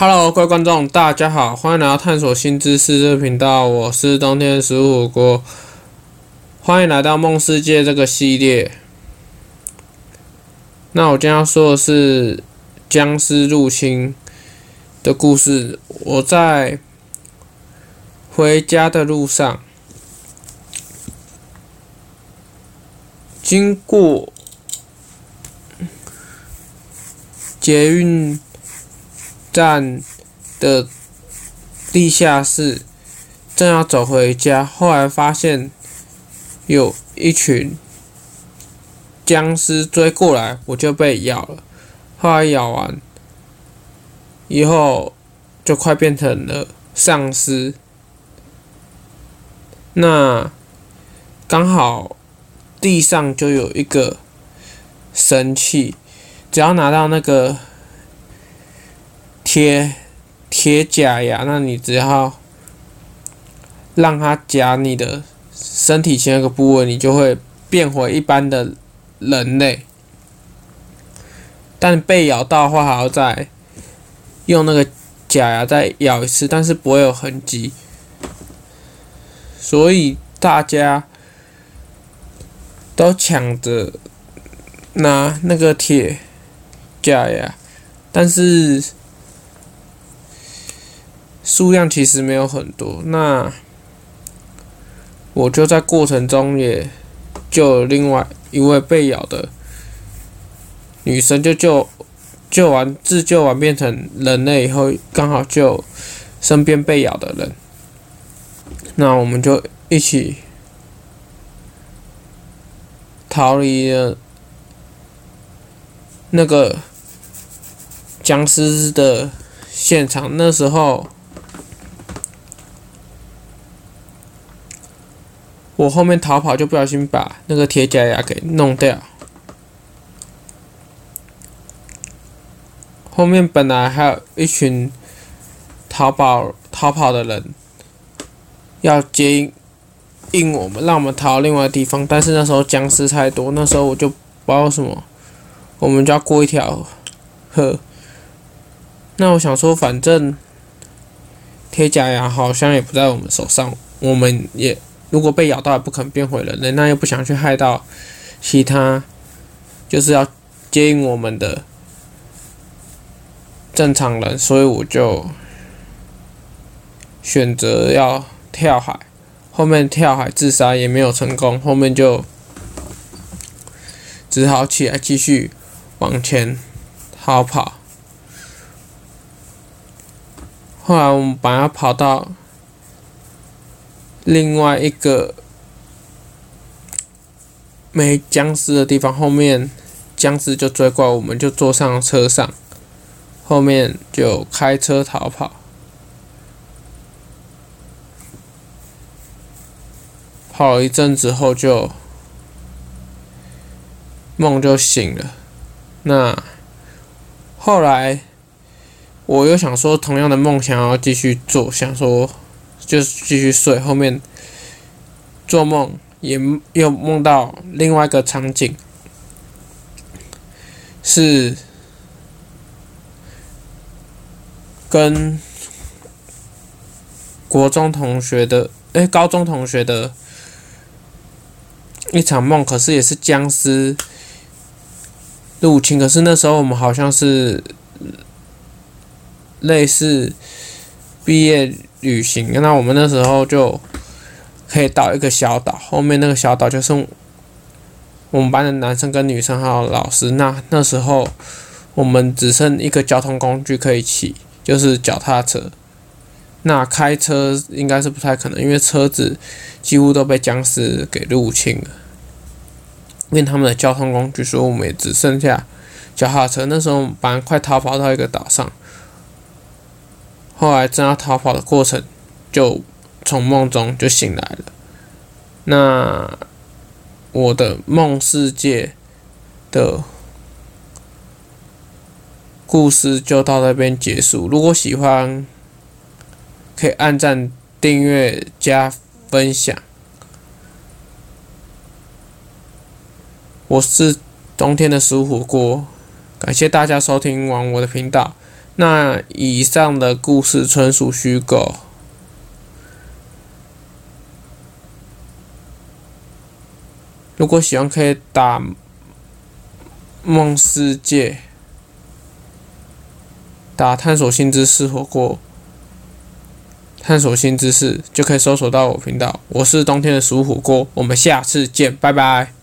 Hello，各位观众，大家好，欢迎来到探索新知识这个频道，我是冬天食物火锅，欢迎来到梦世界这个系列。那我今天要说的是僵尸入侵的故事。我在回家的路上，经过捷运。站的地下室，正要走回家，后来发现有一群僵尸追过来，我就被咬了。后来咬完以后，就快变成了丧尸。那刚好地上就有一个神器，只要拿到那个。铁铁假牙，那你只要让它夹你的身体前一个部位，你就会变回一般的人类。但被咬到的话，还要再用那个假牙再咬一次，但是不会有痕迹。所以大家都抢着拿那个铁假牙，但是。数量其实没有很多，那我就在过程中也救了另外一位被咬的女生，就救救完自救完变成人类以后，刚好救身边被咬的人，那我们就一起逃离了那个僵尸的现场，那时候。我后面逃跑就不小心把那个铁甲牙给弄掉。后面本来还有一群逃跑逃跑的人要接应我们，让我们逃到另外地方。但是那时候僵尸太多，那时候我就不知道什么，我们就要过一条河。那我想说，反正铁甲牙好像也不在我们手上，我们也。如果被咬到，也不肯变回人类，那又不想去害到其他，就是要接应我们的正常人，所以我就选择要跳海。后面跳海自杀也没有成功，后面就只好起来继续往前逃跑。后来我们把它跑到。另外一个没僵尸的地方，后面僵尸就追过来，我们就坐上车上，后面就开车逃跑。跑了一阵子后，就梦就醒了。那后来我又想说，同样的梦想要继续做，想说。就继续睡，后面做梦也又梦到另外一个场景，是跟国中同学的，哎，高中同学的一场梦，可是也是僵尸入侵，可是那时候我们好像是类似毕业。旅行，那我们那时候就可以到一个小岛，后面那个小岛就是我们班的男生跟女生还有老师。那那时候我们只剩一个交通工具可以骑，就是脚踏车。那开车应该是不太可能，因为车子几乎都被僵尸给入侵了。因为他们的交通工具，所以我们也只剩下脚踏车。那时候我们班快逃跑到一个岛上。后来正要逃跑的过程，就从梦中就醒来了。那我的梦世界的故事就到这边结束。如果喜欢，可以按赞、订阅、加分享。我是冬天的食物火锅，感谢大家收听完我的频道。那以上的故事纯属虚构。如果喜欢，可以打“梦世界”，打“探索新知识火锅”，探索新知识就可以搜索到我频道。我是冬天的食物火锅，我们下次见，拜拜。